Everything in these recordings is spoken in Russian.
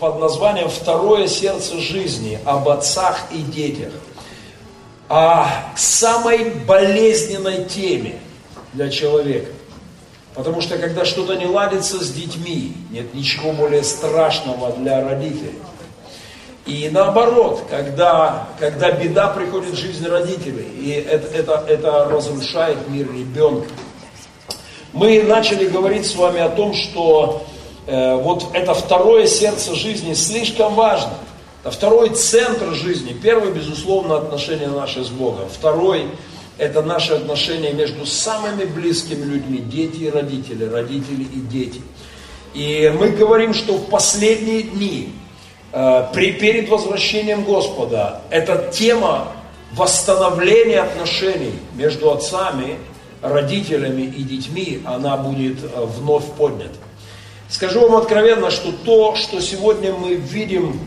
под названием «Второе сердце жизни» об отцах и детях. О самой болезненной теме для человека. Потому что когда что-то не ладится с детьми, нет ничего более страшного для родителей. И наоборот, когда, когда беда приходит в жизнь родителей, и это, это, это разрушает мир ребенка. Мы начали говорить с вами о том, что вот это второе сердце жизни слишком важно. Это второй центр жизни. Первый, безусловно, отношения наши с Богом. Второй – это наши отношения между самыми близкими людьми, дети и родители, родители и дети. И мы говорим, что в последние дни, э, при, перед возвращением Господа, эта тема восстановления отношений между отцами, родителями и детьми, она будет э, вновь поднята. Скажу вам откровенно, что то, что сегодня мы видим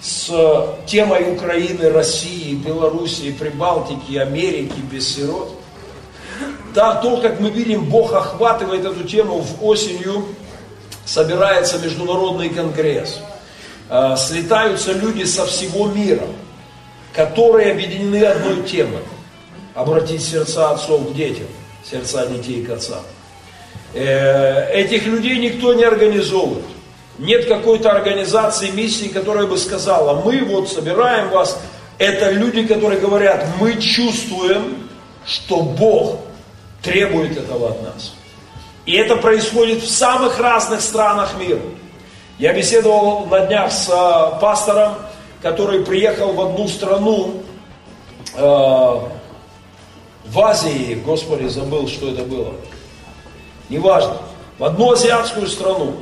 с темой Украины, России, Белоруссии, Прибалтики, Америки без сирот, да, то, как мы видим, Бог охватывает эту тему в осенью, собирается международный конгресс, э, слетаются люди со всего мира, которые объединены одной темой, обратить сердца отцов к детям, сердца детей к отцам. Э, этих людей никто не организовывает. Нет какой-то организации, миссии, которая бы сказала, мы вот собираем вас. Это люди, которые говорят, мы чувствуем, что Бог требует этого от нас. И это происходит в самых разных странах мира. Я беседовал на днях с э, пастором, который приехал в одну страну, э, в Азии, Господи, забыл, что это было. Неважно. В одну азиатскую страну.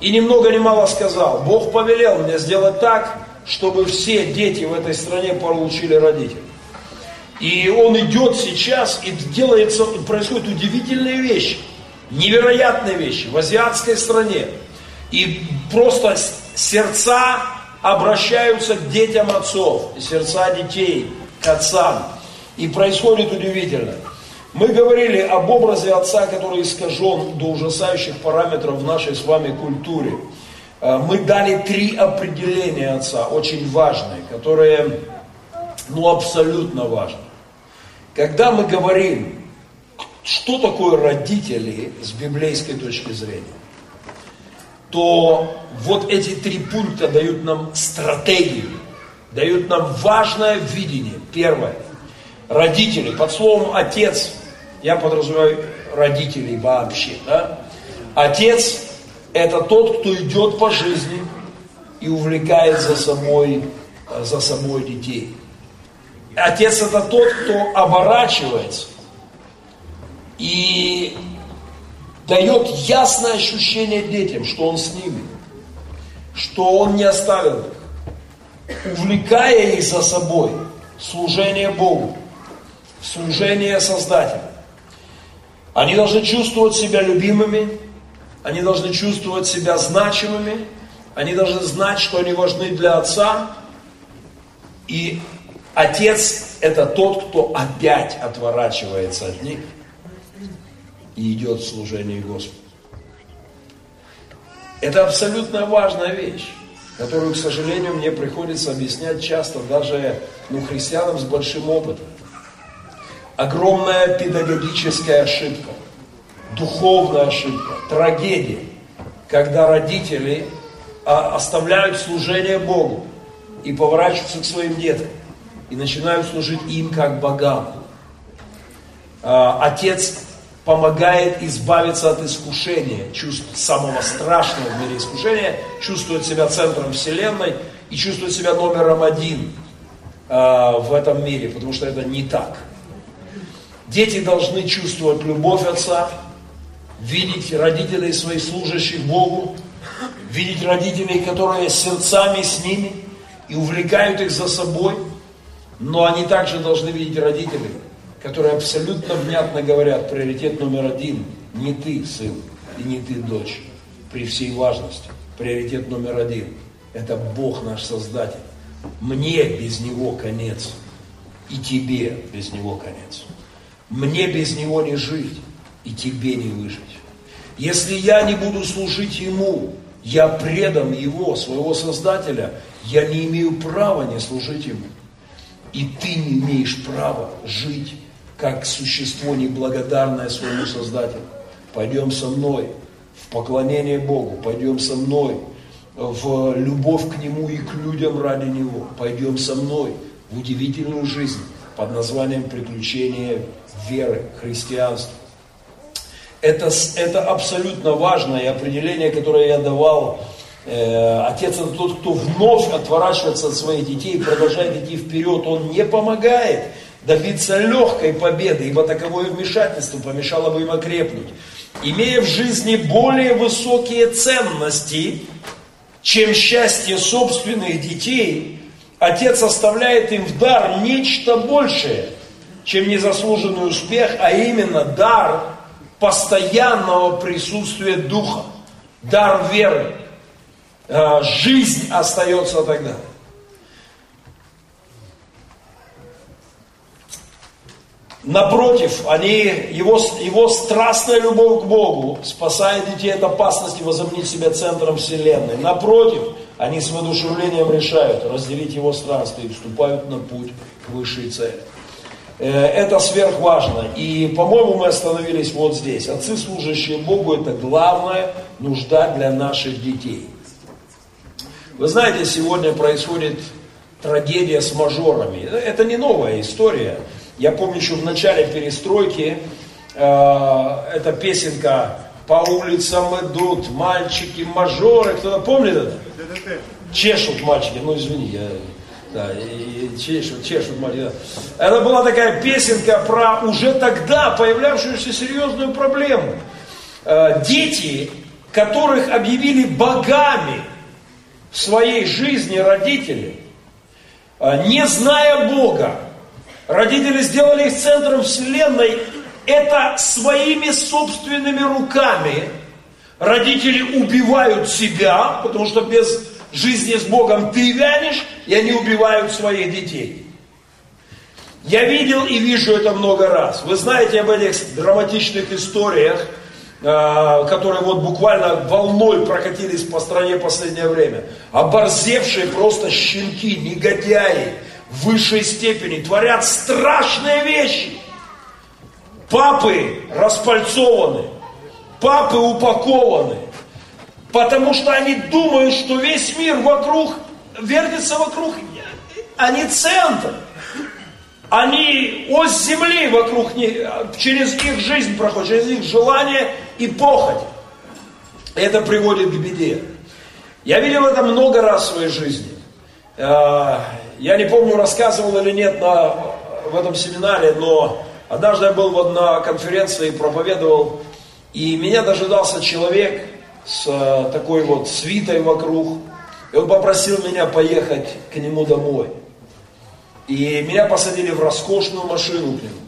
И ни много ни мало сказал, Бог повелел мне сделать так, чтобы все дети в этой стране получили родителей. И он идет сейчас, и делается, происходят удивительные вещи, невероятные вещи в азиатской стране. И просто сердца обращаются к детям отцов, сердца детей к отцам. И происходит удивительно. Мы говорили об образе Отца, который искажен до ужасающих параметров в нашей с вами культуре. Э, мы дали три определения Отца, очень важные, которые, ну, абсолютно важны. Когда мы говорим, что такое родители с библейской точки зрения, то вот эти три пункта дают нам стратегию, дают нам важное видение. Первое – родители, под словом отец, я подразумеваю родителей вообще, да? Отец – это тот, кто идет по жизни и увлекает за собой, за собой детей. Отец – это тот, кто оборачивается и дает ясное ощущение детям, что он с ними, что он не оставил их, увлекая их за собой, служение Богу служение Создателю. Они должны чувствовать себя любимыми, они должны чувствовать себя значимыми, они должны знать, что они важны для Отца. И Отец – это тот, кто опять отворачивается от них и идет в служение Господу. Это абсолютно важная вещь, которую, к сожалению, мне приходится объяснять часто даже ну, христианам с большим опытом огромная педагогическая ошибка, духовная ошибка, трагедия, когда родители а, оставляют служение Богу и поворачиваются к своим деткам и начинают служить им как богам. А, отец помогает избавиться от искушения, чувств самого страшного в мире искушения, чувствует себя центром вселенной и чувствует себя номером один а, в этом мире, потому что это не так. Дети должны чувствовать любовь отца, видеть родителей своих служащих Богу, видеть родителей, которые сердцами с ними и увлекают их за собой, но они также должны видеть родителей, которые абсолютно внятно говорят, приоритет номер один, не ты, сын, и не ты, дочь, при всей важности. Приоритет номер один – это Бог наш Создатель. Мне без Него конец, и тебе без Него конец. Мне без него не жить, и тебе не выжить. Если я не буду служить ему, я предан Его, своего Создателя, я не имею права не служить Ему. И ты не имеешь права жить как существо неблагодарное своему Создателю. Пойдем со мной в поклонение Богу, пойдем со мной в любовь к Нему и к людям ради Него. Пойдем со мной в удивительную жизнь под названием приключения веры, христианства. Это, это абсолютно важное определение, которое я давал. Э, отец это тот, кто вновь отворачивается от своих детей и продолжает идти вперед. Он не помогает добиться легкой победы, ибо таковое вмешательство помешало бы им окрепнуть. Имея в жизни более высокие ценности, чем счастье собственных детей, отец оставляет им в дар нечто большее, чем незаслуженный успех, а именно дар постоянного присутствия Духа, дар веры. А, жизнь остается тогда. Напротив, они, его, его страстная любовь к Богу спасает детей от опасности возомнить себя центром Вселенной. Напротив, они с воодушевлением решают разделить его странствие и вступают на путь к высшей цели. Э, это сверхважно. И, по-моему, мы остановились вот здесь. Отцы, служащие Богу, это главная нужда для наших детей. Вы знаете, сегодня происходит трагедия с мажорами. Это не новая история. Я помню еще в начале перестройки э, эта песенка «По улицам идут мальчики-мажоры». Кто-то помнит это? Чешут мальчики, ну извини, я да, и чешут, чешут мать. Это была такая песенка про уже тогда появлявшуюся серьезную проблему. Э, дети, которых объявили богами в своей жизни родители, э, не зная Бога, родители сделали их центром Вселенной, это своими собственными руками родители убивают себя, потому что без жизни с Богом ты вянешь, и они убивают своих детей. Я видел и вижу это много раз. Вы знаете об этих драматичных историях, а, которые вот буквально волной прокатились по стране в последнее время. Оборзевшие просто щенки, негодяи высшей степени творят страшные вещи. Папы распальцованы, папы упакованы, Потому что они думают, что весь мир вокруг, вертится вокруг, они центр. Они ось земли вокруг них, через их жизнь проходит, через их желание и похоть. Это приводит к беде. Я видел это много раз в своей жизни. Э, я не помню, рассказывал или нет на, в этом семинаре, но однажды я был на конференции и проповедовал, и меня дожидался человек, с э, такой вот свитой вокруг. И он попросил меня поехать к нему домой. И меня посадили в роскошную машину к нему.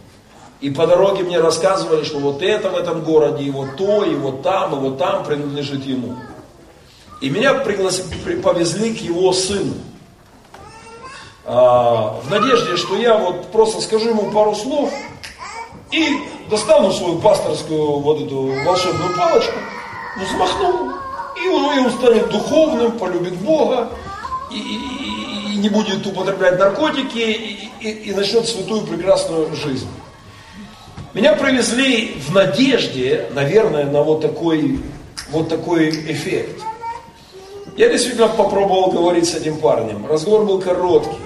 И по дороге мне рассказывали, что вот это в этом городе, и вот то, и вот там, и вот там принадлежит ему. И меня пригласили, повезли к его сыну. А, в надежде, что я вот просто скажу ему пару слов и достану свою пасторскую вот эту волшебную палочку взмахнул, и он, и он станет духовным, полюбит Бога, и, и, и не будет употреблять наркотики, и, и, и начнет святую прекрасную жизнь. Меня привезли в надежде, наверное, на вот такой, вот такой эффект. Я действительно попробовал говорить с этим парнем. Разговор был короткий.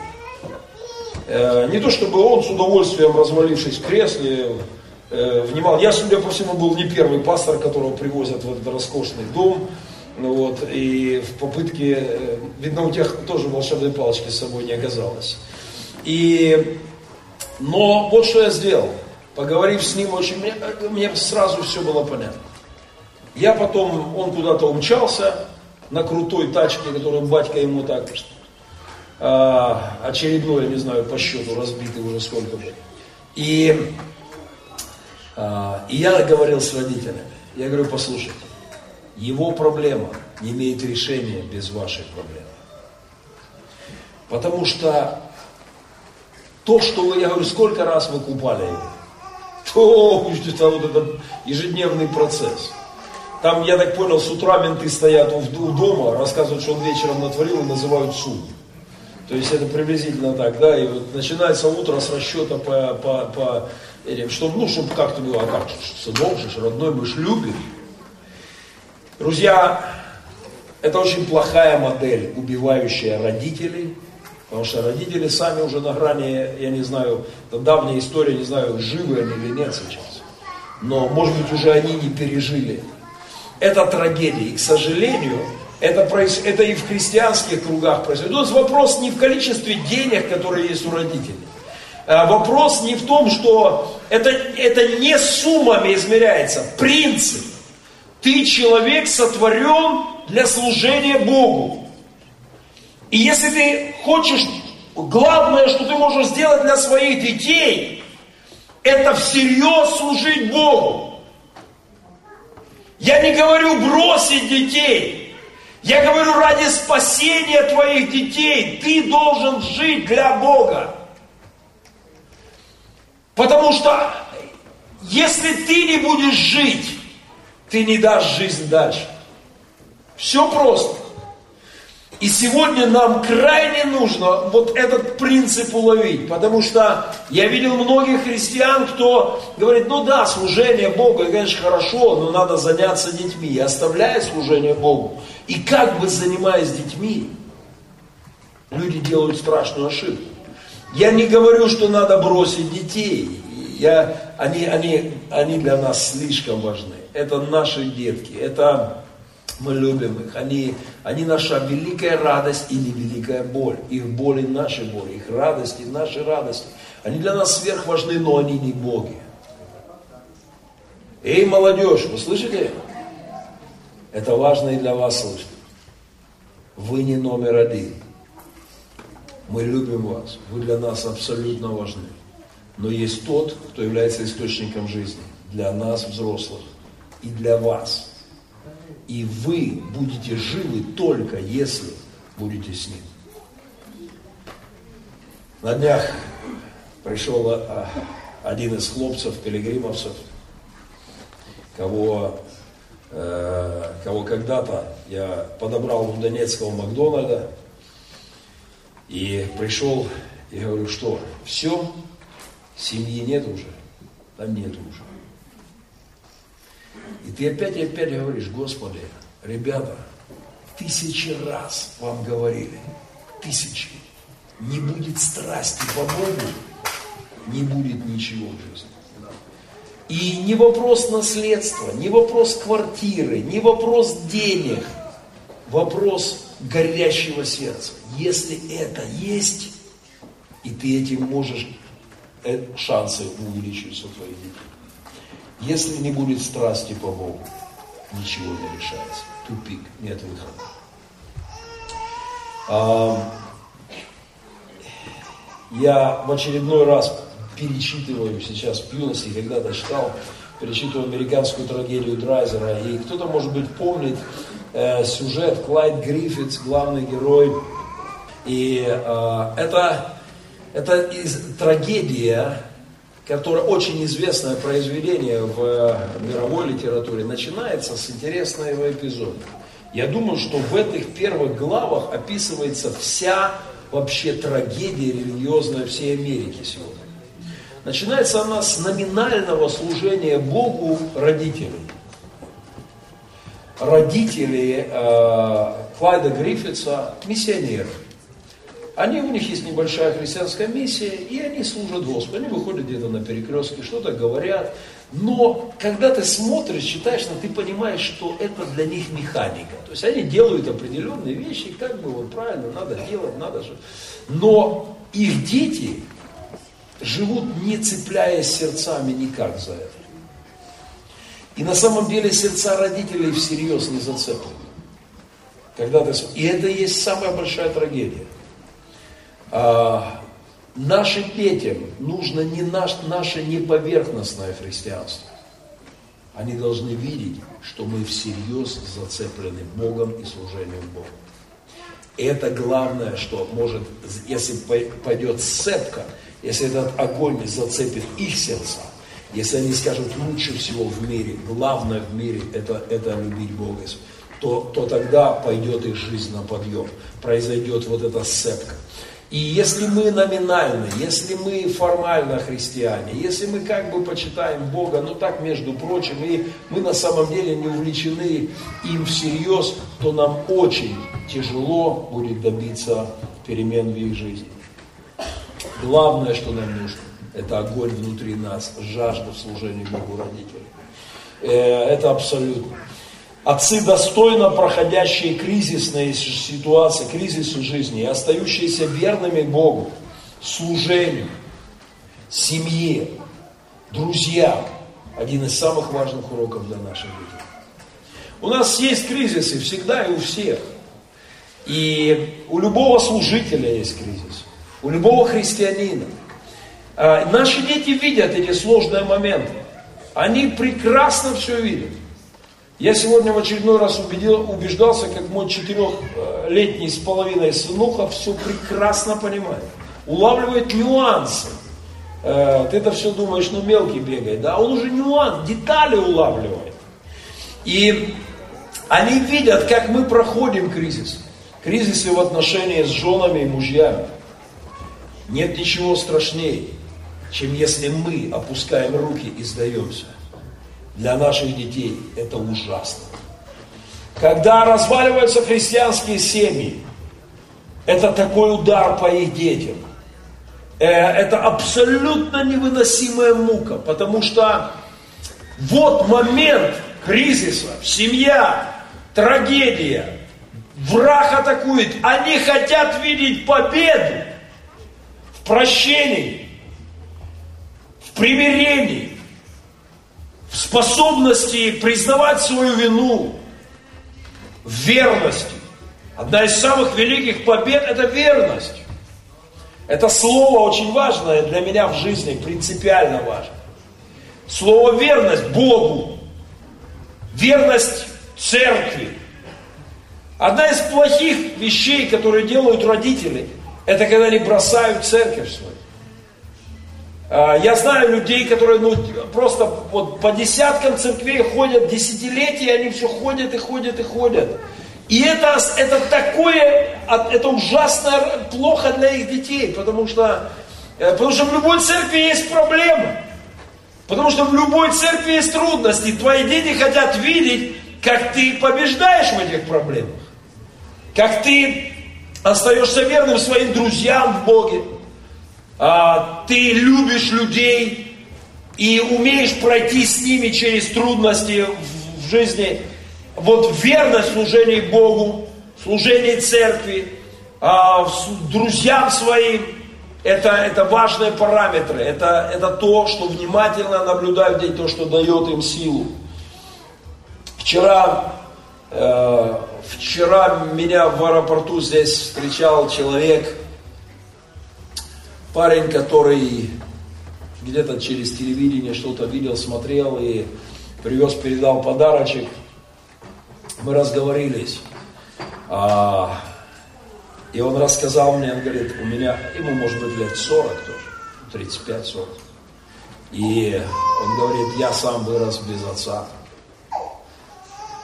Э, не то чтобы он с удовольствием, развалившись в кресле, э, внимал. Я, судя по всему, был не первый пастор, которого привозят в этот роскошный дом. Ну, вот, и в попытке, э, видно, у тех тоже волшебной палочки с собой не оказалось. И, но вот что я сделал. Поговорив с ним очень, мне, мне сразу все было понятно. Я потом, он куда-то умчался на крутой тачке, которую батька ему так, очередной, не знаю, по счету разбитый уже сколько бы. И а, и я говорил с родителями, я говорю, послушайте, его проблема не имеет решения без вашей проблемы. Потому что то, что вы, я говорю, сколько раз вы купали его, то это вот этот ежедневный процесс. Там, я так понял, с утра менты стоят у дома, рассказывают, что он вечером натворил и называют суд. То есть это приблизительно так, да, и вот начинается утро с расчета по, по, по чтобы, ну, чтобы как-то было, а как, сынок же, родной, мы ж любим. Друзья, это очень плохая модель, убивающая родителей, потому что родители сами уже на грани, я не знаю, это давняя история, не знаю, живы они или нет сейчас. Но, может быть, уже они не пережили. Это трагедия. И, к сожалению, это, это и в христианских кругах происходит. Тут вопрос не в количестве денег, которые есть у родителей. А вопрос не в том, что это, это не суммами измеряется, принцип. Ты человек сотворен для служения Богу. И если ты хочешь, главное, что ты можешь сделать для своих детей, это всерьез служить Богу. Я не говорю бросить детей. Я говорю, ради спасения твоих детей ты должен жить для Бога. Потому что если ты не будешь жить, ты не дашь жизнь дальше. Все просто. И сегодня нам крайне нужно вот этот принцип уловить, потому что я видел многих христиан, кто говорит, ну да, служение Богу, конечно, хорошо, но надо заняться детьми, и оставляя служение Богу. И как бы занимаясь детьми, люди делают страшную ошибку. Я не говорю, что надо бросить детей, я, они, они, они для нас слишком важны. Это наши детки, это мы любим их. Они, они наша великая радость или великая боль. Их боль и наши боли, их радости и наши радости. Они для нас сверх важны, но они не боги. Эй, молодежь, вы слышите? Это важно и для вас слышать. Вы не номер один. Мы любим вас. Вы для нас абсолютно важны. Но есть тот, кто является источником жизни для нас, взрослых, и для вас. И вы будете живы только если будете с ним. На днях пришел а, один из хлопцев, пилигримовцев, кого, э, кого когда-то я подобрал у Донецкого Макдональда, и пришел, и говорю, что все, семьи нет уже, там нет уже. И ты опять и опять говоришь, Господи, ребята, тысячи раз вам говорили, тысячи, не будет страсти по Богу, не будет ничего в жизни. И не вопрос наследства, не вопрос квартиры, не вопрос денег, вопрос горящего сердца. Если это есть, и ты этим можешь, э, шансы увеличиваются твоих детей. Если не будет страсти по Богу, ничего не решается. Тупик, нет выхода. А, я в очередной раз перечитываю сейчас в юности, когда-то читал, перечитываю американскую трагедию Драйзера. И кто-то, может быть, помнит э, сюжет Клайд Гриффитс, главный герой. И э, это, это из, трагедия которое очень известное произведение в э, мировой литературе, начинается с интересного эпизода. Я думаю, что в этих первых главах описывается вся вообще трагедия религиозная всей Америки сегодня. Начинается она с номинального служения Богу родителей. Родители э, Клайда Гриффитса миссионеры. Они, у них есть небольшая христианская миссия, и они служат Господу. Они выходят где-то на перекрестке, что-то говорят. Но когда ты смотришь, читаешь, ну, ты понимаешь, что это для них механика. То есть они делают определенные вещи, как бы вот правильно, надо делать, надо же. Но их дети живут, не цепляясь сердцами никак за это. И на самом деле сердца родителей всерьез не зацеплены. Когда ты... И это есть самая большая трагедия. А, нашим детям нужно не наш, наше неповерхностное христианство. Они должны видеть, что мы всерьез зацеплены Богом и служением Богу. Это главное, что может, если пойдет сцепка, если этот огонь зацепит их сердца, если они скажут лучше всего в мире, главное в мире это, это любить Бога, то, то тогда пойдет их жизнь на подъем, произойдет вот эта сцепка. И если мы номинально, если мы формально христиане, если мы как бы почитаем Бога, ну так между прочим, и мы на самом деле не увлечены им всерьез, то нам очень тяжело будет добиться перемен в их жизни. Главное, что нам нужно, это огонь внутри нас, жажда в служении Богу родителей. Э, это абсолютно. Отцы, достойно проходящие кризисные ситуации, кризисы жизни, и остающиеся верными Богу, служению, семье, друзьям, один из самых важных уроков для нашей жизни. У нас есть кризисы всегда и у всех. И у любого служителя есть кризис, у любого христианина. А наши дети видят эти сложные моменты. Они прекрасно все видят. Я сегодня в очередной раз убедил, убеждался, как мой четырехлетний с половиной сынуха все прекрасно понимает. Улавливает нюансы. Э, ты это все думаешь, ну мелкий бегает, да? Он уже нюанс, детали улавливает. И они видят, как мы проходим кризис. Кризисы в отношении с женами и мужьями. Нет ничего страшнее, чем если мы опускаем руки и сдаемся. Для наших детей это ужасно. Когда разваливаются христианские семьи, это такой удар по их детям. Э, это абсолютно невыносимая мука, потому что вот момент кризиса, семья, трагедия, враг атакует, они хотят видеть победу в прощении, в примирении, в способности признавать свою вину, в верности. Одна из самых великих побед – это верность. Это слово очень важное для меня в жизни, принципиально важно. Слово верность Богу, верность церкви. Одна из плохих вещей, которые делают родители, это когда они бросают церковь свою. А, я знаю людей, которые ну, просто вот по десяткам церквей ходят десятилетия, они все ходят и ходят и ходят. И это, это такое, это ужасно плохо для их детей, потому что, э, потому что в любой церкви есть проблемы. Потому что в любой церкви есть трудности. Твои дети хотят видеть, как ты побеждаешь в этих проблемах. Как ты остаешься верным своим друзьям в Боге а, ты любишь людей и умеешь пройти с ними через трудности в, жизни, вот верность служении Богу, служении церкви, а, друзьям своим, это, это важные параметры, это, это то, что внимательно наблюдают дети, то, что дает им силу. Вчера, э, вчера меня в аэропорту здесь встречал человек, парень, который где-то через телевидение что-то видел, смотрел и привез, передал подарочек. Мы разговорились. А, и он рассказал мне, он говорит, у меня, ему может быть лет 40 тоже, 35-40. И он говорит, я сам вырос без отца.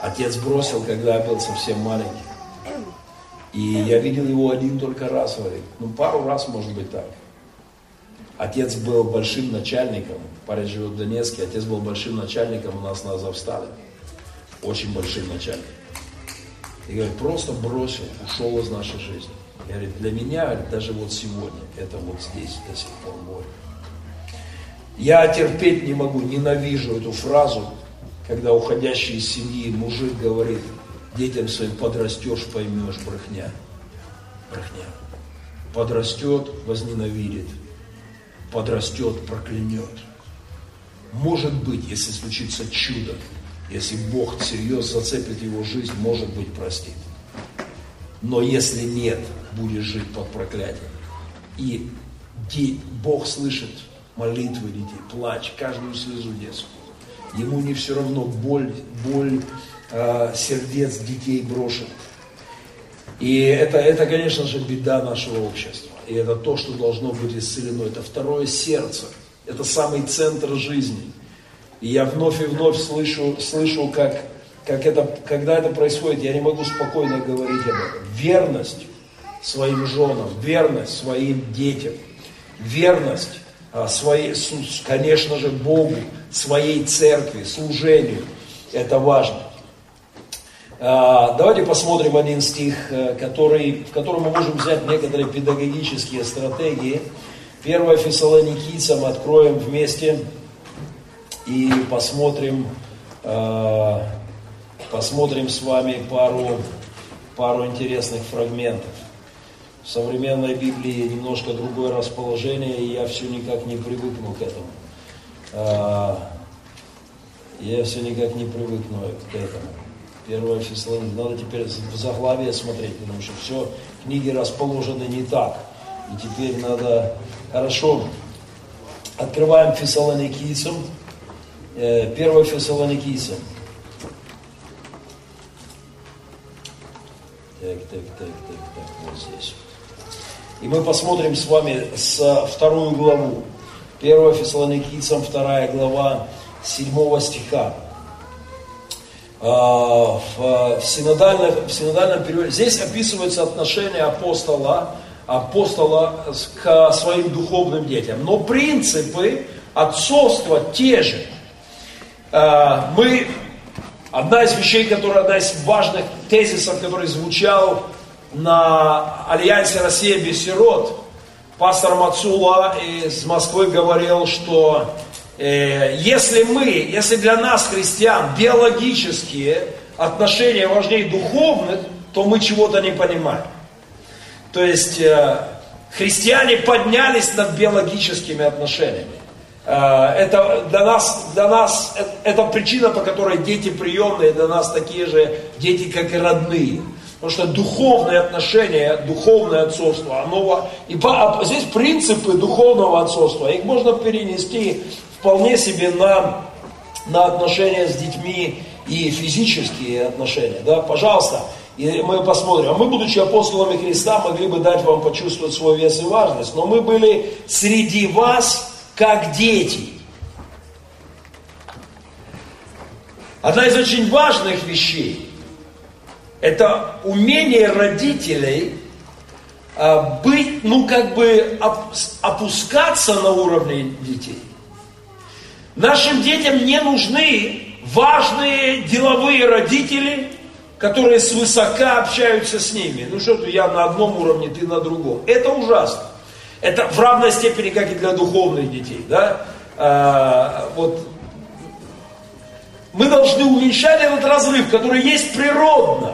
Отец бросил, когда я был совсем маленький. И я видел его один только раз, говорит. Ну, пару раз, может быть, так. Отец был большим начальником, парень живет в Донецке, отец был большим начальником у нас на Азовстале. Очень большим начальником. И говорит, просто бросил, ушел из нашей жизни. Я говорю, для меня, даже вот сегодня, это вот здесь до сих пор боль. Я терпеть не могу, ненавижу эту фразу, когда уходящий из семьи мужик говорит детям своим, подрастешь, поймешь, брехня. Брехня. Подрастет, возненавидит подрастет, проклянет. Может быть, если случится чудо, если Бог серьезно зацепит его жизнь, может быть, простит. Но если нет, будешь жить под проклятием. И Бог слышит молитвы детей, плач, каждую слезу детскую. Ему не все равно боль, боль э, сердец детей брошенных. И это, это, конечно же, беда нашего общества. И это то, что должно быть исцелено. Это второе сердце. Это самый центр жизни. И я вновь и вновь слышу, слышу как, как это, когда это происходит, я не могу спокойно говорить об этом. Верность своим женам, верность своим детям, верность а, своей, конечно же, Богу, своей церкви, служению. Это важно. А, давайте посмотрим один стих, э, который, в котором мы можем взять некоторые педагогические стратегии. 1 Фессалоникийцам откроем вместе и посмотрим, а, посмотрим с вами пару, пару интересных фрагментов. В современной Библии немножко другое расположение, и я все никак не привыкну к этому. А, я все никак не привыкну к этому. Первое Фессалоник. Надо теперь в заглавие смотреть, потому что все, книги расположены не так. И теперь надо... Хорошо. Открываем Фессалоникийцам. Э, первое Фессалоникийцам. Так, так, так, так, так, вот здесь. И мы посмотрим с вами с вторую главу. Первое Фессалоникийцам, вторая глава, седьмого стиха. А, в, синодальном, в синодальном периоде. Здесь описывается отношение апостола, апостола к своим духовным детям. Но принципы отцовства те же. А, мы, одна из вещей, которая, одна из важных тезисов, который звучал на Альянсе Россия без сирот, пастор Мацула из Москвы говорил, что Э, если мы, если для нас, христиан, биологические отношения важнее духовных, то мы чего-то не понимаем. То есть э, христиане поднялись над биологическими отношениями. Э, это для нас, для нас это причина, по которой дети приемные для нас такие же дети, как и родные. Потому что духовные отношения, духовное отцовство, оно, и а здесь принципы духовного отцовства, их можно перенести вполне себе на, на отношения с детьми и физические отношения. Да? Пожалуйста, и мы посмотрим. А мы, будучи апостолами Христа, могли бы дать вам почувствовать свой вес и важность. Но мы были среди вас, как дети. Одна из очень важных вещей – это умение родителей а, быть, ну как бы опускаться на уровне детей. Нашим детям не нужны важные деловые родители, которые свысока общаются с ними. Ну что ты, я на одном уровне, ты на другом. Это ужасно. Это в равной степени, как и для духовных детей. Да? А, вот. Мы должны уменьшать этот разрыв, который есть природно.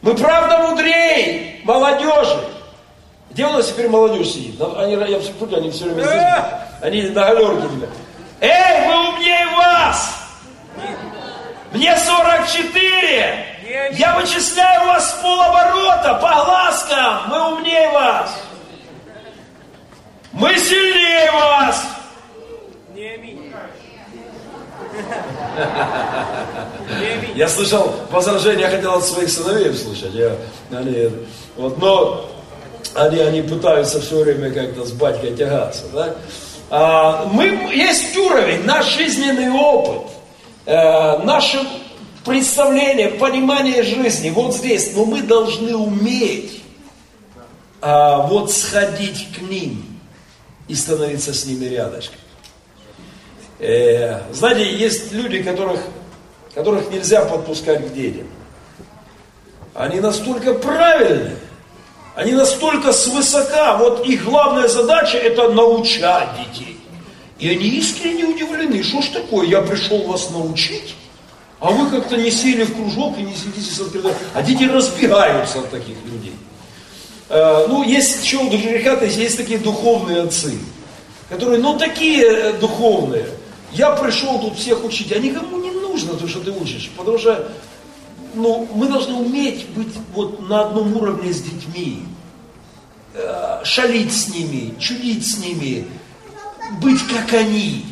Мы правда мудрее молодежи. Где у нас теперь молодежь сидит? Они, я все они все время здесь. Они на галерке тебя. Эй, вы умнее вас! Мне 44! Я вычисляю вас с полоборота, по глазкам! Мы умнее вас! Мы сильнее вас! Я слышал возражения, я хотел от своих сыновей услышать. Я, они, вот, но они, они пытаются все время как-то с батькой тягаться. Да? А, мы, есть уровень, наш жизненный опыт, э, наше представление, понимание жизни вот здесь. Но мы должны уметь а, вот сходить к ним и становиться с ними рядышком. Э, знаете, есть люди, которых, которых нельзя подпускать к детям. Они настолько правильные, они настолько свысока, вот их главная задача это научать детей. И они искренне удивлены, что ж такое, я пришел вас научить, а вы как-то не сели в кружок и не сидите с открытым. А дети разбегаются от таких людей. Э, ну, есть еще у греха, есть такие духовные отцы, которые, ну, такие э, духовные. Я пришел тут всех учить, а никому не нужно то, что ты учишь, потому что ну, мы должны уметь быть вот на одном уровне с детьми, э, шалить с ними, чудить с ними, быть как они.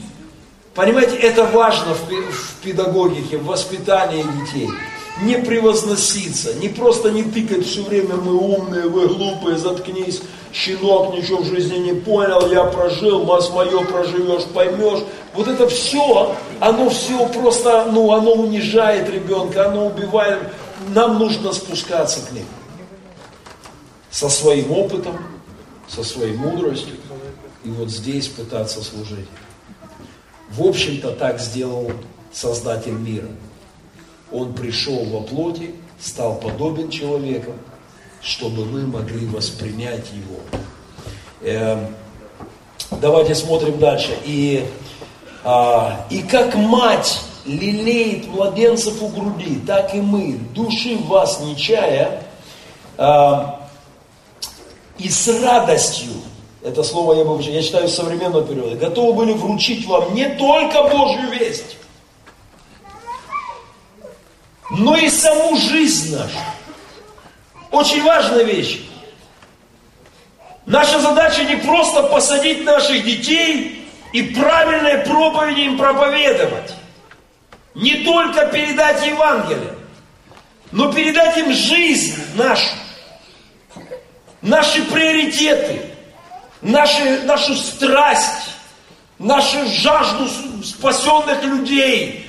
Понимаете, это важно в педагогике, в воспитании детей. не превозноситься, не просто не тыкать все время, мы умные, вы глупые, заткнись, щенок ничего в жизни не понял, я прожил, мас мое проживешь, поймешь. Вот это все, оно все просто, ну, оно унижает ребенка, оно убивает. Нам нужно спускаться к ним. Со своим опытом, со своей мудростью. И вот здесь пытаться служить. В общем-то, так сделал Создатель мира. Он пришел во плоти, стал подобен человеком, чтобы мы могли воспринять его. Э, давайте смотрим дальше. И, а, и как мать лелеет младенцев у груди, так и мы, души вас не чая, а, и с радостью, это слово я, бы, я читаю из современного периода, готовы были вручить вам не только Божью весть, но и саму жизнь нашу. Очень важная вещь. Наша задача не просто посадить наших детей и правильные проповеди им проповедовать. Не только передать Евангелие, но передать им жизнь нашу, наши приоритеты, наши, нашу страсть, нашу жажду спасенных людей,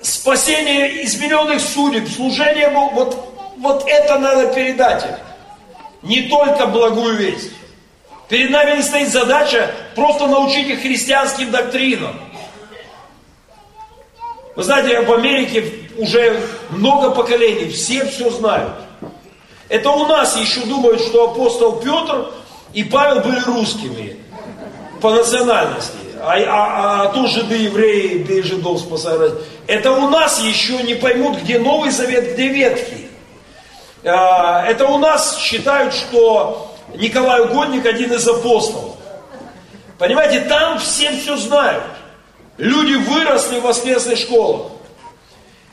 спасение измененных судеб, служение, вот, вот это надо передать им. Не только благую весть. Перед нами не стоит задача просто научить их христианским доктринам. Вы знаете, в Америке уже много поколений, все все знают. Это у нас еще думают, что апостол Петр и Павел были русскими по национальности а, а, а то жиды, евреи, бей жидов спасай. Это у нас еще не поймут, где Новый Завет, где Ветхий. А, это у нас считают, что Николай Угодник один из апостолов. Понимаете, там все все знают. Люди выросли в воскресных школах.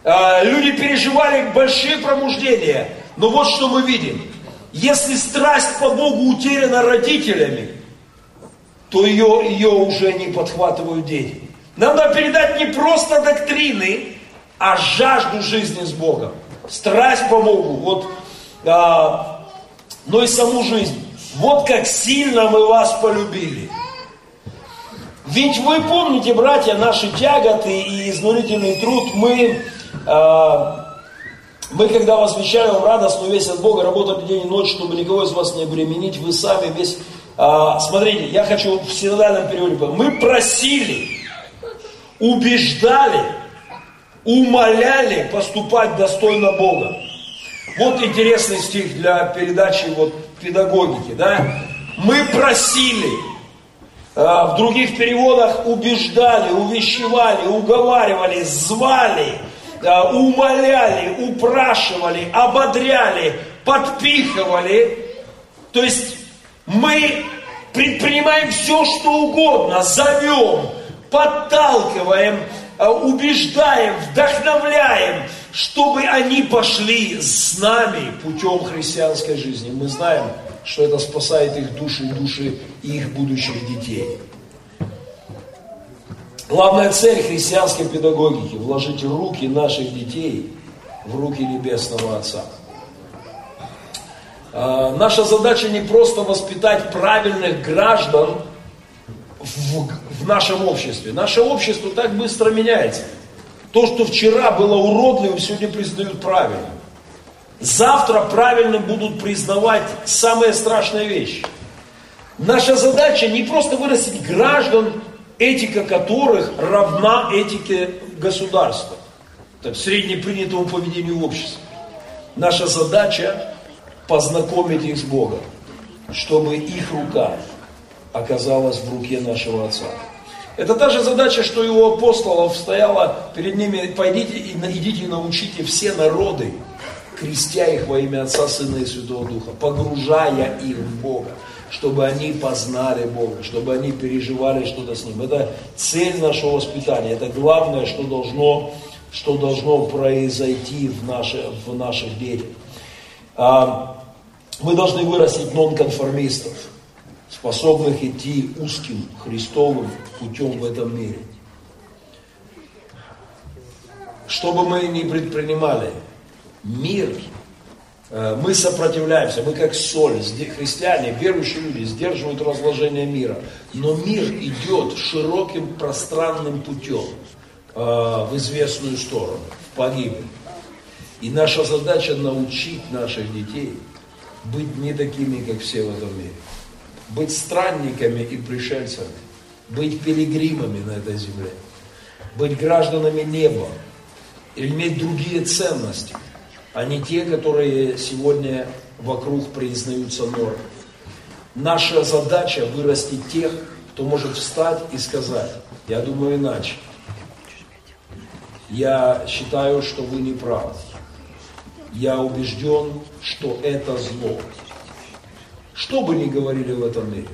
А, люди переживали большие промуждения. Но вот что мы видим. Если страсть по Богу утеряна родителями, то ее, ее уже не подхватывают дети. Нам надо передать не просто доктрины, а жажду жизни с Богом. Страсть по Богу, вот, а, но и саму жизнь. Вот как сильно мы вас полюбили. Ведь вы помните, братья, наши тяготы и изнурительный труд, мы, а, мы когда возвещали вам радостную весть от Бога, работали день и ночь, чтобы никого из вас не обременить, вы сами весь а, смотрите, я хочу в синодальном переводе. Мы просили, убеждали, умоляли поступать достойно Бога. Вот интересный стих для передачи вот педагогики, да? Мы просили, а, в других переводах убеждали, увещевали, уговаривали, звали, умоляли, упрашивали, ободряли, подпихивали. То есть мы предпринимаем все, что угодно, зовем, подталкиваем, убеждаем, вдохновляем, чтобы они пошли с нами путем христианской жизни. Мы знаем, что это спасает их души и души их будущих детей. Главная цель христианской педагогики – вложить руки наших детей в руки Небесного Отца – а, наша задача не просто воспитать правильных граждан в, в нашем обществе. Наше общество так быстро меняется. То, что вчера было уродливым, сегодня признают правильным. Завтра правильным будут признавать самые страшные вещи. Наша задача не просто вырастить граждан, этика которых равна этике государства, так, среднепринятому поведению общества. Наша задача познакомить их с Богом, чтобы их рука оказалась в руке нашего Отца. Это та же задача, что и у апостолов стояла перед ними, пойдите и идите и научите все народы, крестя их во имя Отца, Сына и Святого Духа, погружая их в Бога, чтобы они познали Бога, чтобы они переживали что-то с Ним. Это цель нашего воспитания, это главное, что должно, что должно произойти в, наши, в наших детях. А, мы должны вырастить нонконформистов, способных идти узким Христовым путем в этом мире. что бы мы ни предпринимали, мир, э, мы сопротивляемся, мы как соль, христиане, верующие люди сдерживают разложение мира. Но мир идет широким пространным путем э, в известную сторону, в погибель. И наша задача научить наших детей быть не такими, как все в этом мире. Быть странниками и пришельцами. Быть пилигримами на этой земле. Быть гражданами неба. Иметь другие ценности, а не те, которые сегодня вокруг признаются нормой. Наша задача вырастить тех, кто может встать и сказать, я думаю иначе. Я считаю, что вы не правы я убежден, что это зло. Что бы ни говорили в этом мире.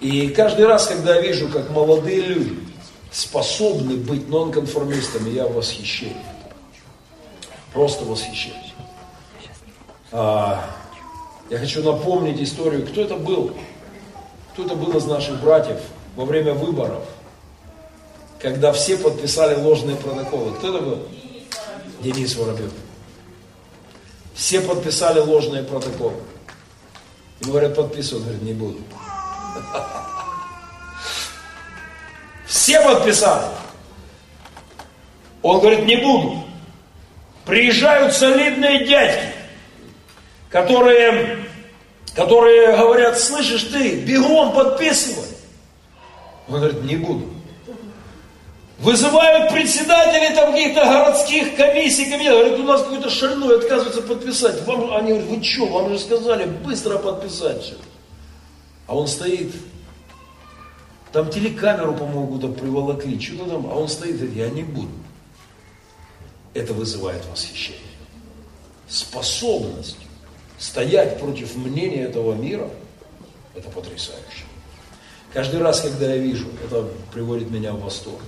И каждый раз, когда я вижу, как молодые люди способны быть нонконформистами, я в восхищении. Просто восхищаюсь. А, я хочу напомнить историю, кто это был. Кто это был из наших братьев во время выборов, когда все подписали ложные протоколы. Кто это был? Денис Воробьев. Все подписали ложные протоколы. И говорят, подписывать, говорит, не буду. Все подписали. Он говорит, не буду. Приезжают солидные дядьки, которые, которые говорят, слышишь ты, бегом подписывай. Он говорит, не буду. Вызывают председателей там каких-то городских комиссий, комитетов. Говорят, у нас какой-то шальной отказывается подписать. Вам, они говорят, вы что, вам же сказали быстро подписать все. А он стоит, там телекамеру, по-моему, куда приволокли, что-то там, а он стоит говорит, я не буду. Это вызывает восхищение. Способность стоять против мнения этого мира, это потрясающе. Каждый раз, когда я вижу, это приводит меня в восторг.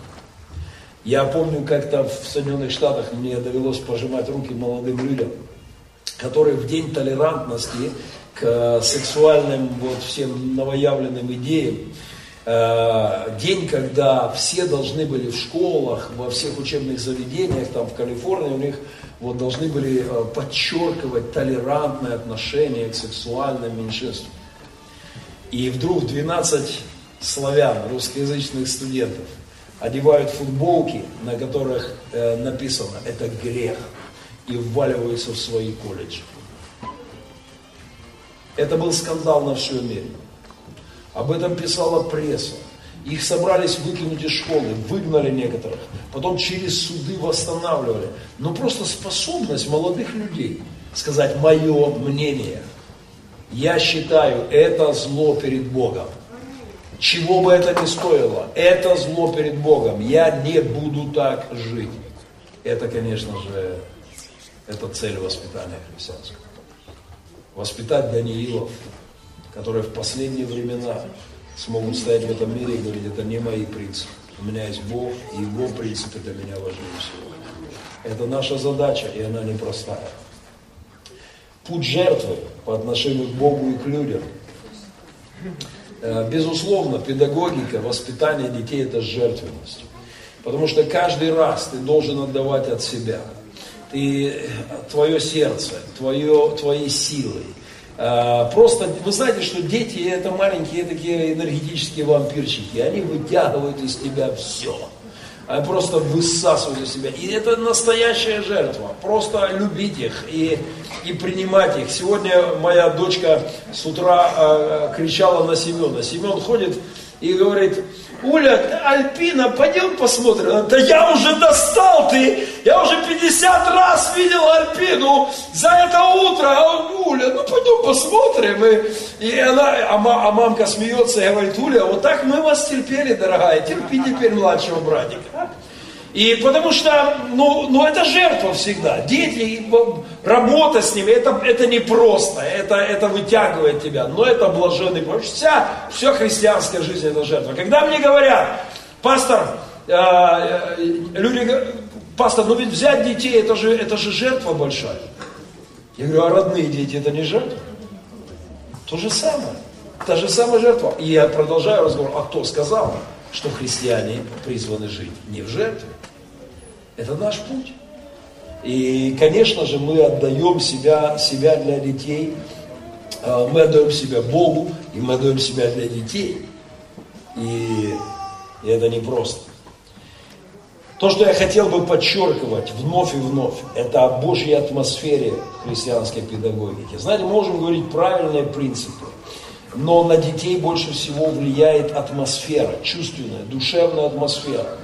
Я помню, как-то в Соединенных Штатах мне довелось пожимать руки молодым людям, которые в день толерантности к сексуальным вот всем новоявленным идеям, э, день, когда все должны были в школах, во всех учебных заведениях, там в Калифорнии у них вот должны были э, подчеркивать толерантное отношение к сексуальным меньшинствам. И вдруг 12 славян, русскоязычных студентов, одевают футболки, на которых э, написано «это грех» и вваливаются в свои колледжи. Это был скандал на всем мире. Об этом писала пресса. Их собрались выкинуть из школы, выгнали некоторых, потом через суды восстанавливали. Но просто способность молодых людей сказать мое мнение. Я считаю, это зло перед Богом чего бы это ни стоило, это зло перед Богом. Я не буду так жить. Это, конечно же, это цель воспитания христианского. Воспитать Даниилов, которые в последние времена смогут стоять в этом мире и говорить, это не мои принципы. У меня есть Бог, и Его принципы для меня важнее всего. Это наша задача, и она непростая. Путь жертвы по отношению к Богу и к людям безусловно, педагогика, воспитание детей – это жертвенность. Потому что каждый раз ты должен отдавать от себя. Ты, твое сердце, твое, твои силы. Э, просто, вы знаете, что дети – это маленькие такие энергетические вампирчики. Они вытягивают из тебя все а просто высасывают из себя. И это настоящая жертва. Просто любить их и, и принимать их. Сегодня моя дочка с утра э, кричала на Семена. Семен ходит и говорит, Уля, Альпина, пойдем посмотрим. Да я уже достал ты, я уже 50 раз видел Альпину за это утро. А Уля, ну пойдем посмотрим. И, и она, а, а мамка смеется и говорит, Уля, вот так мы вас терпели, дорогая, терпи теперь младшего братика. И потому что, ну, ну это жертва всегда. Дети, работа с ними, это, это не просто, это, это вытягивает тебя, но это блаженный путь. Вся, вся христианская жизнь это жертва. Когда мне говорят, пастор, э, э, люди, пастор, ну ведь взять детей, это же, это же жертва большая. Я говорю, а родные дети это не жертва? То же самое. Та же самая жертва. И я продолжаю разговор, а кто сказал, что христиане призваны жить не в жертве? Это наш путь. И, конечно же, мы отдаем себя, себя для детей, а, мы отдаем себя Богу, и мы отдаем себя для детей. И, это непросто. То, что я хотел бы подчеркивать вновь и вновь, это о Божьей атмосфере христианской педагогики. Знаете, мы можем говорить правильные принципы, но на детей больше всего влияет атмосфера, чувственная, душевная атмосфера.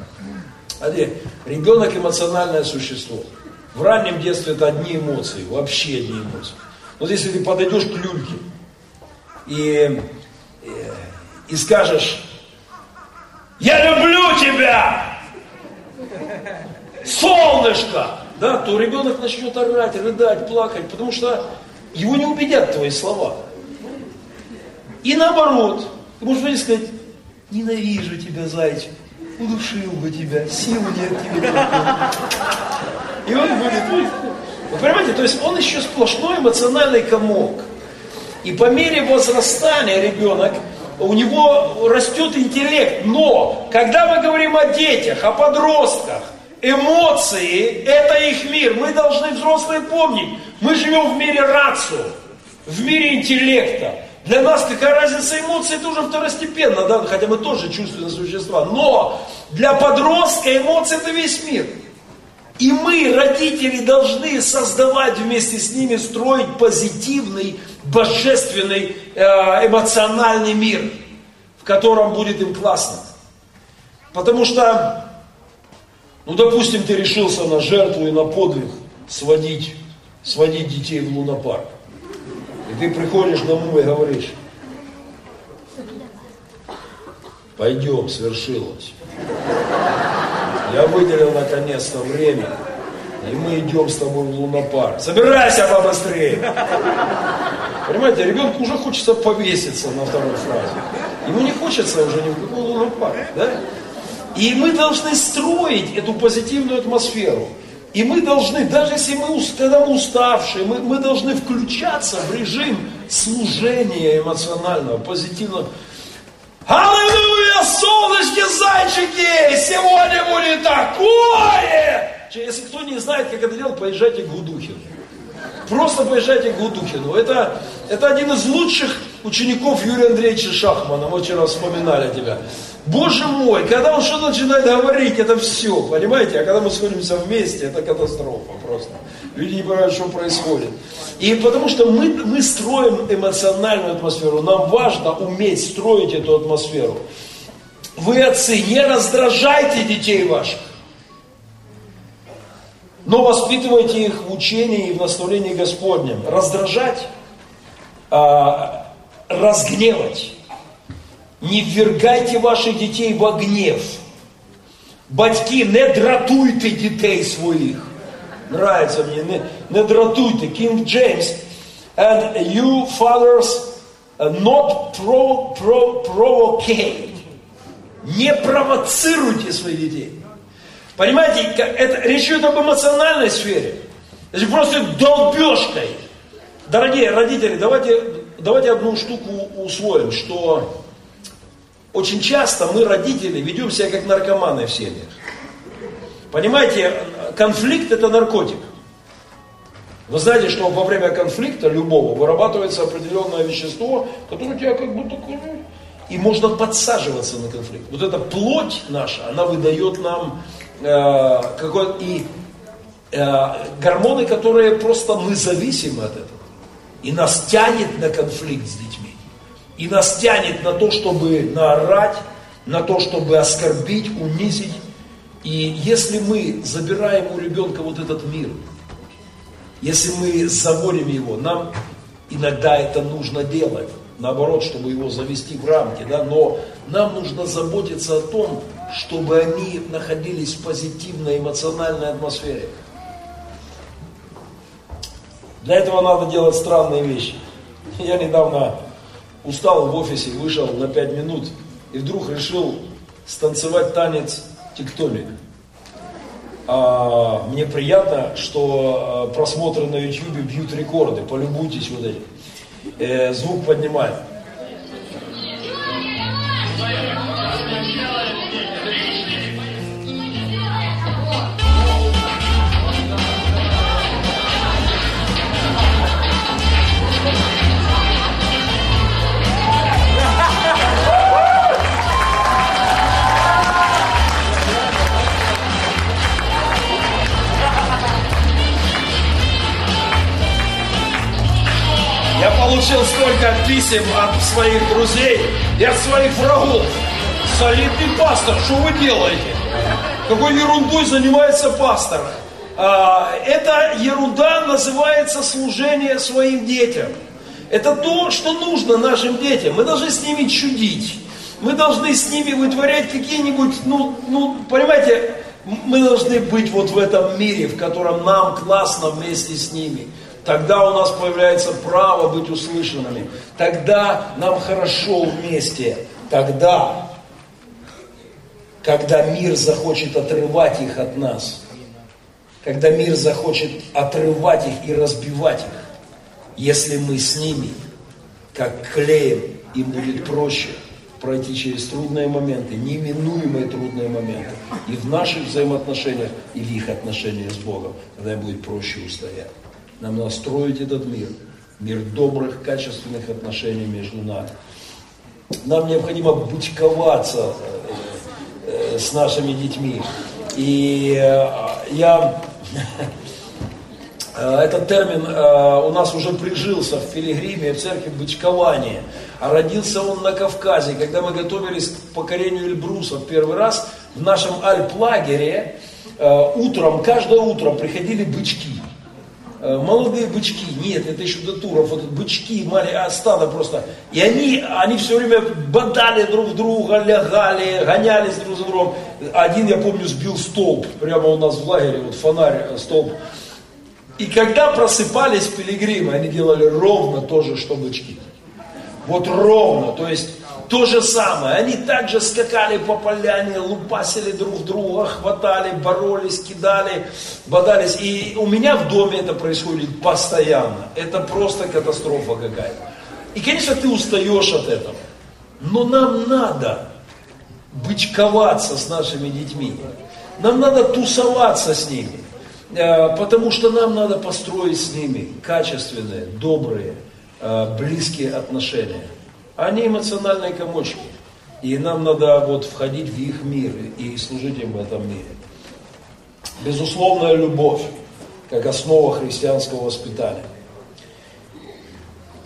Смотри, ребенок эмоциональное существо. В раннем детстве это одни эмоции, вообще одни эмоции. Вот если ты подойдешь к люльке и, и, и скажешь, я люблю тебя, солнышко, да, то ребенок начнет орать, рыдать, плакать, потому что его не убедят твои слова. И наоборот, ты можешь сказать, ненавижу тебя, зайчик, удушил бы тебя, сил нет тебе. И он будет, вы понимаете, то есть он еще сплошной эмоциональный комок. И по мере возрастания ребенок, у него растет интеллект. Но, когда мы говорим о детях, о подростках, эмоции – это их мир. Мы должны, взрослые, помнить, мы живем в мире рацию, в мире интеллекта. Для нас какая разница эмоций, это уже второстепенно, да, хотя мы тоже чувственные существа. Но для подростка эмоции это весь мир. И мы, родители, должны создавать вместе с ними, строить позитивный, божественный, э, эмоциональный мир, в котором будет им классно. Потому что, ну, допустим, ты решился на жертву и на подвиг сводить, сводить детей в лунопарк. Ты приходишь домой и говоришь, пойдем, свершилось. Я выделил наконец-то время, и мы идем с тобой в лунопарк. Собирайся побыстрее. Понимаете, ребенку уже хочется повеситься на второй фразе. Ему не хочется уже ни в какой лунопарк, да? И мы должны строить эту позитивную атмосферу. И мы должны, даже если мы, когда мы уставшие, мы, мы должны включаться в режим служения эмоционального, позитивного. Аллилуйя, солнышки, зайчики, сегодня будет такое! Если кто не знает, как это делать, поезжайте к Гудухину. Просто поезжайте к Гудухину. Это, это один из лучших учеников Юрия Андреевича Шахмана. Мы вчера вспоминали тебя. Боже мой, когда он что-то начинает говорить, это все, понимаете? А когда мы сходимся вместе, это катастрофа просто. Люди не понимают, что происходит. И потому что мы, мы строим эмоциональную атмосферу, нам важно уметь строить эту атмосферу. Вы, отцы, не раздражайте детей ваших, но воспитывайте их в учении и в наставлении Господнем. Раздражать, а, разгневать не ввергайте ваших детей во гнев. Батьки, не дратуйте дітей своїх. Нравится мне, не, не дратуйте. King James. And you fathers not pro, pro, provocate. Не провоцируйте своих детей. Понимаете, это, речь идет об эмоциональной сфере. Это просто долбежкой. Дорогие родители, давайте, давайте одну штуку усвоим, что очень часто мы, родители, ведем себя как наркоманы в семьях. Понимаете, конфликт это наркотик. Вы знаете, что во время конфликта любого вырабатывается определенное вещество, которое тебя как такое, ну, и можно подсаживаться на конфликт. Вот эта плоть наша, она выдает нам э, какой и э, гормоны, которые просто мы зависимы от этого. И нас тянет на конфликт с детьми. И нас тянет на то, чтобы наорать, на то, чтобы оскорбить, унизить. И если мы забираем у ребенка вот этот мир, если мы заводим его, нам иногда это нужно делать, наоборот, чтобы его завести в рамки, да, но нам нужно заботиться о том, чтобы они находились в позитивной эмоциональной атмосфере. Для этого надо делать странные вещи. Я недавно устал в офисе, вышел на 5 минут и вдруг решил станцевать танец тектоник. А, мне приятно, что а, просмотры на YouTube бьют рекорды, полюбуйтесь вот этим. Э, звук поднимаем. Получил столько писем от своих друзей и от своих врагов. Солидный пастор, что вы делаете? Какой ерундой занимается пастор? А, эта ерунда называется служение своим детям. Это то, что нужно нашим детям. Мы должны с ними чудить. Мы должны с ними вытворять какие-нибудь, ну, ну, понимаете, мы должны быть вот в этом мире, в котором нам классно вместе с ними. Тогда у нас появляется право быть услышанными. Тогда нам хорошо вместе. Тогда, когда мир захочет отрывать их от нас. Когда мир захочет отрывать их и разбивать их. Если мы с ними, как клеем, им будет проще пройти через трудные моменты, неминуемые трудные моменты. И в наших взаимоотношениях, и в их отношениях с Богом. Тогда им будет проще устоять. Нам надо строить этот мир. Мир добрых, качественных отношений между нами. Нам необходимо бычковаться э, э, с нашими детьми. И э, я этот термин у нас уже прижился в Пилигриме, в церкви бычкование. А родился он на Кавказе. Когда мы готовились к покорению Эльбруса в первый раз, в нашем альп-лагере утром, каждое утро приходили бычки. Э, молодые бычки, нет, это еще до туров, вот бычки, маленькие, стадо просто. И они, они все время бодали друг друга, лягали, гонялись друг за другом. Один, я помню, сбил столб, прямо у нас в лагере, вот фонарь, э, столб. И когда просыпались пилигримы, они делали ровно то же, что бычки. Вот ровно, то есть то же самое. Они также скакали по поляне, лупасили друг друга, хватали, боролись, кидали, бодались. И у меня в доме это происходит постоянно. Это просто катастрофа какая-то. И, конечно, ты устаешь от этого. Но нам надо бычковаться с нашими детьми. Нам надо тусоваться с ними. Э, потому что нам надо построить с ними качественные, добрые, э, близкие отношения. Они эмоциональные комочки. И нам надо вот входить в их мир и служить им в этом мире. Безусловная любовь, как основа христианского воспитания.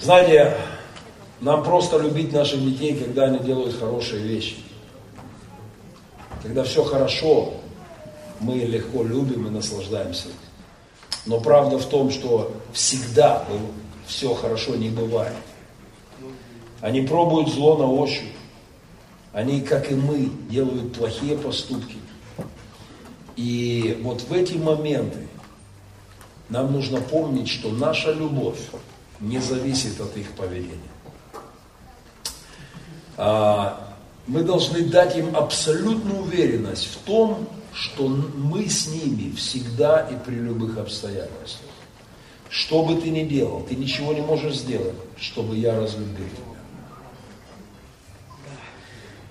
Знаете, нам просто любить наших детей, когда они делают хорошие вещи. Когда все хорошо, мы легко любим и наслаждаемся. Но правда в том, что всегда все хорошо не бывает. Они пробуют зло на ощупь. Они, как и мы, делают плохие поступки. И вот в эти моменты нам нужно помнить, что наша любовь не зависит от их поведения. А, мы должны дать им абсолютную уверенность в том, что мы с ними всегда и при любых обстоятельствах. Что бы ты ни делал, ты ничего не можешь сделать, чтобы я разлюбил тебя.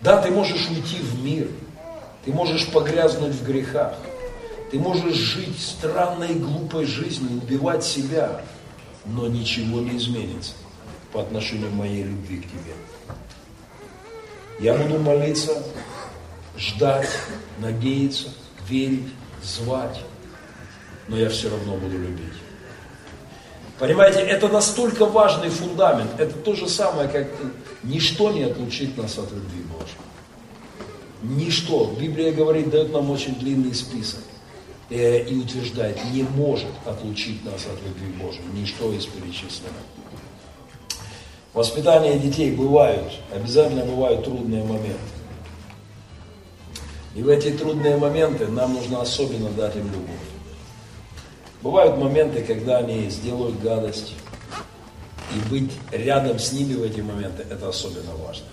Да, ты можешь уйти в мир, ты можешь погрязнуть в грехах, ты можешь жить странной глупой жизнью, убивать себя, но ничего не изменится по отношению моей любви к тебе. Я буду молиться, ждать, надеяться, верить, звать, но я все равно буду любить. Понимаете, это настолько важный фундамент. Это то же самое, как ничто не отлучит нас от любви Божьей. Ничто. Библия говорит, дает нам очень длинный список э, и утверждает, не может отлучить нас от любви Божьей. Ничто из перечисленного. Воспитание детей бывают, обязательно бывают трудные моменты. И в эти трудные моменты нам нужно особенно дать им любовь. Бывают моменты, когда они сделают гадость, и быть рядом с ними в эти моменты, это особенно важно.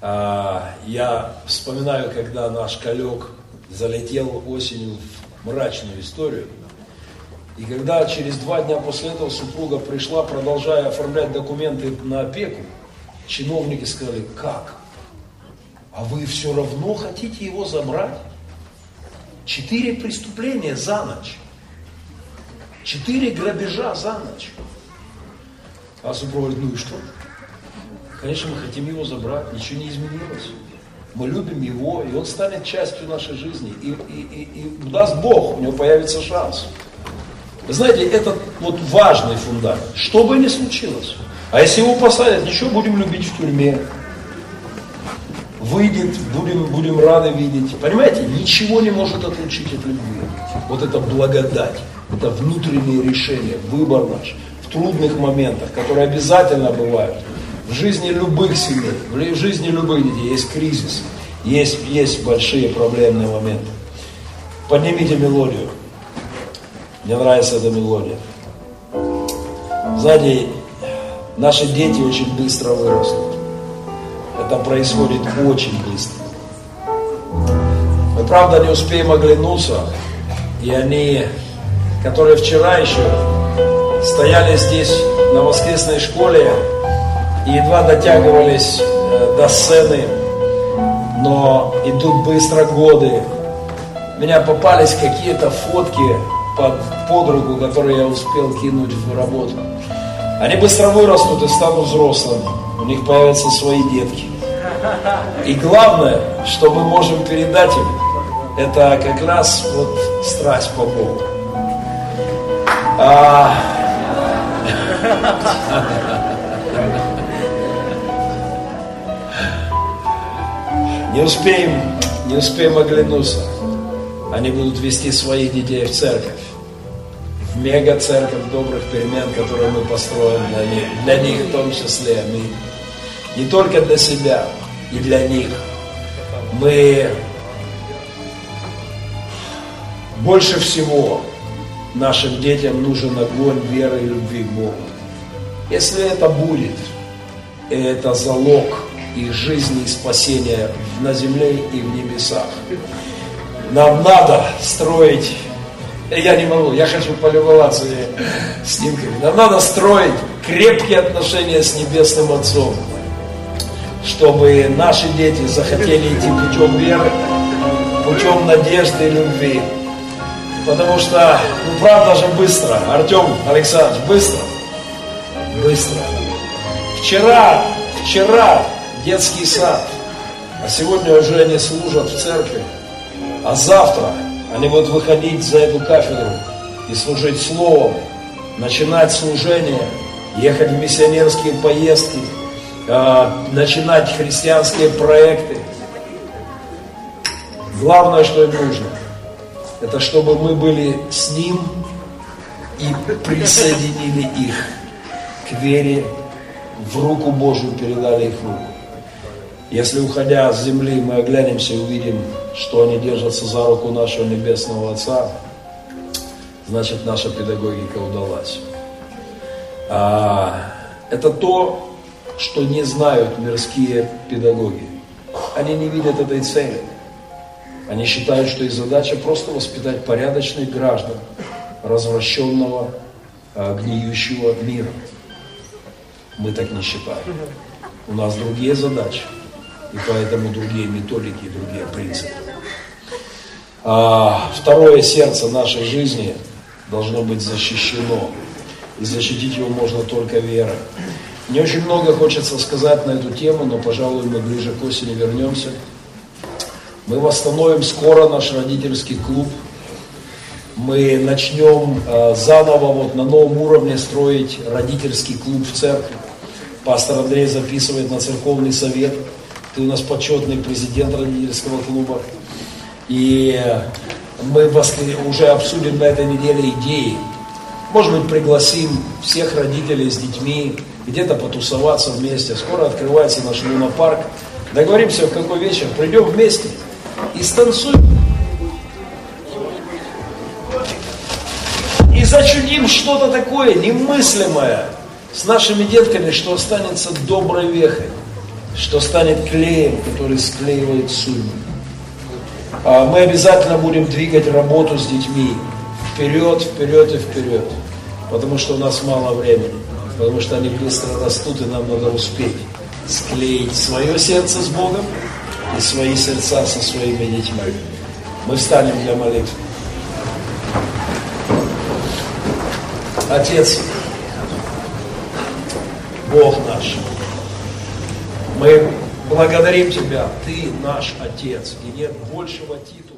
А, я вспоминаю, когда наш коллег залетел осенью в мрачную историю, и когда через два дня после этого супруга пришла, продолжая оформлять документы на опеку, чиновники сказали, как? А вы все равно хотите его забрать? Четыре преступления за ночь. Четыре грабежа за ночь. А супруга говорит, ну и что? Конечно, мы хотим его забрать, ничего не изменилось. Мы любим его, и он станет частью нашей жизни. И, и, и, и даст Бог, у него появится шанс. Вы знаете, это вот важный фундамент. Что бы ни случилось. А если его посадят, ничего, будем любить в тюрьме. Выйдет, будем, будем рады видеть. Понимаете, ничего не может отлучить от любви. Вот это благодать, это внутреннее решение, выбор наш в трудных моментах, которые обязательно бывают. В жизни любых семей, в жизни любых детей есть кризис, есть, есть большие проблемные моменты. Поднимите мелодию. Мне нравится эта мелодия. Сзади наши дети очень быстро вырастут. Это происходит очень быстро. Мы, правда, не успеем оглянуться, и они, которые вчера еще стояли здесь на воскресной школе и едва дотягивались э, до сцены, но идут быстро годы, меня попались какие-то фотки под подругу, которые я успел кинуть в работу. Они быстро вырастут и станут взрослыми. У них появятся свои детки. И главное, что мы можем передать им, это как раз вот страсть по Богу. А... Не успеем, не успеем оглянуться они будут вести своих детей в церковь, в мега-церковь добрых перемен, которую мы построим для них, для них в том числе. Мы не только для себя, и для них. Мы больше всего нашим детям нужен огонь веры и любви к Богу. Если это будет, это залог их жизни и спасения на земле и в небесах. Нам надо строить, я не могу, я хочу полюбоваться снимками, нам надо строить крепкие отношения с Небесным Отцом, чтобы наши дети захотели идти путем веры, путем надежды и любви. Потому что, ну правда же быстро, Артем Александрович, быстро, быстро. Вчера, вчера детский сад, а сегодня уже они служат в церкви. А завтра они будут выходить за эту кафедру и служить Словом, начинать служение, ехать в миссионерские поездки, а, начинать христианские проекты. Главное, что им нужно, это чтобы мы были с Ним и присоединили их к вере, в руку Божию передали их руку. Если, уходя с земли, мы оглянемся и увидим, что они держатся за руку нашего Небесного Отца, значит, наша педагогика удалась. А, это то, что не знают мирские педагоги. Они не видят этой цели. Они считают, что их задача просто воспитать порядочных граждан, развращенного, а, гниющего мира. Мы так не считаем. У нас другие задачи и поэтому другие методики и другие принципы. А второе сердце нашей жизни должно быть защищено. И защитить его можно только верой. Не очень много хочется сказать на эту тему, но, пожалуй, мы ближе к осени вернемся. Мы восстановим скоро наш родительский клуб. Мы начнем э, заново вот на новом уровне строить родительский клуб в церкви. Пастор Андрей записывает на церковный совет – ты у нас почетный президент родительского клуба. И мы уже обсудим на этой неделе идеи. Может быть, пригласим всех родителей с детьми, где-то потусоваться вместе. Скоро открывается наш лунопарк. Договоримся, в какой вечер. Придем вместе и станцуем. И зачудим что-то такое немыслимое с нашими детками, что останется доброй вехой что станет клеем, который склеивает судьбы. А мы обязательно будем двигать работу с детьми вперед, вперед и вперед, потому что у нас мало времени, потому что они быстро растут, и нам надо успеть склеить свое сердце с Богом и свои сердца со своими детьми. Мы встанем для молитвы. Отец, Бог наш, мы благодарим Тебя, Ты наш Отец, и нет большего титула.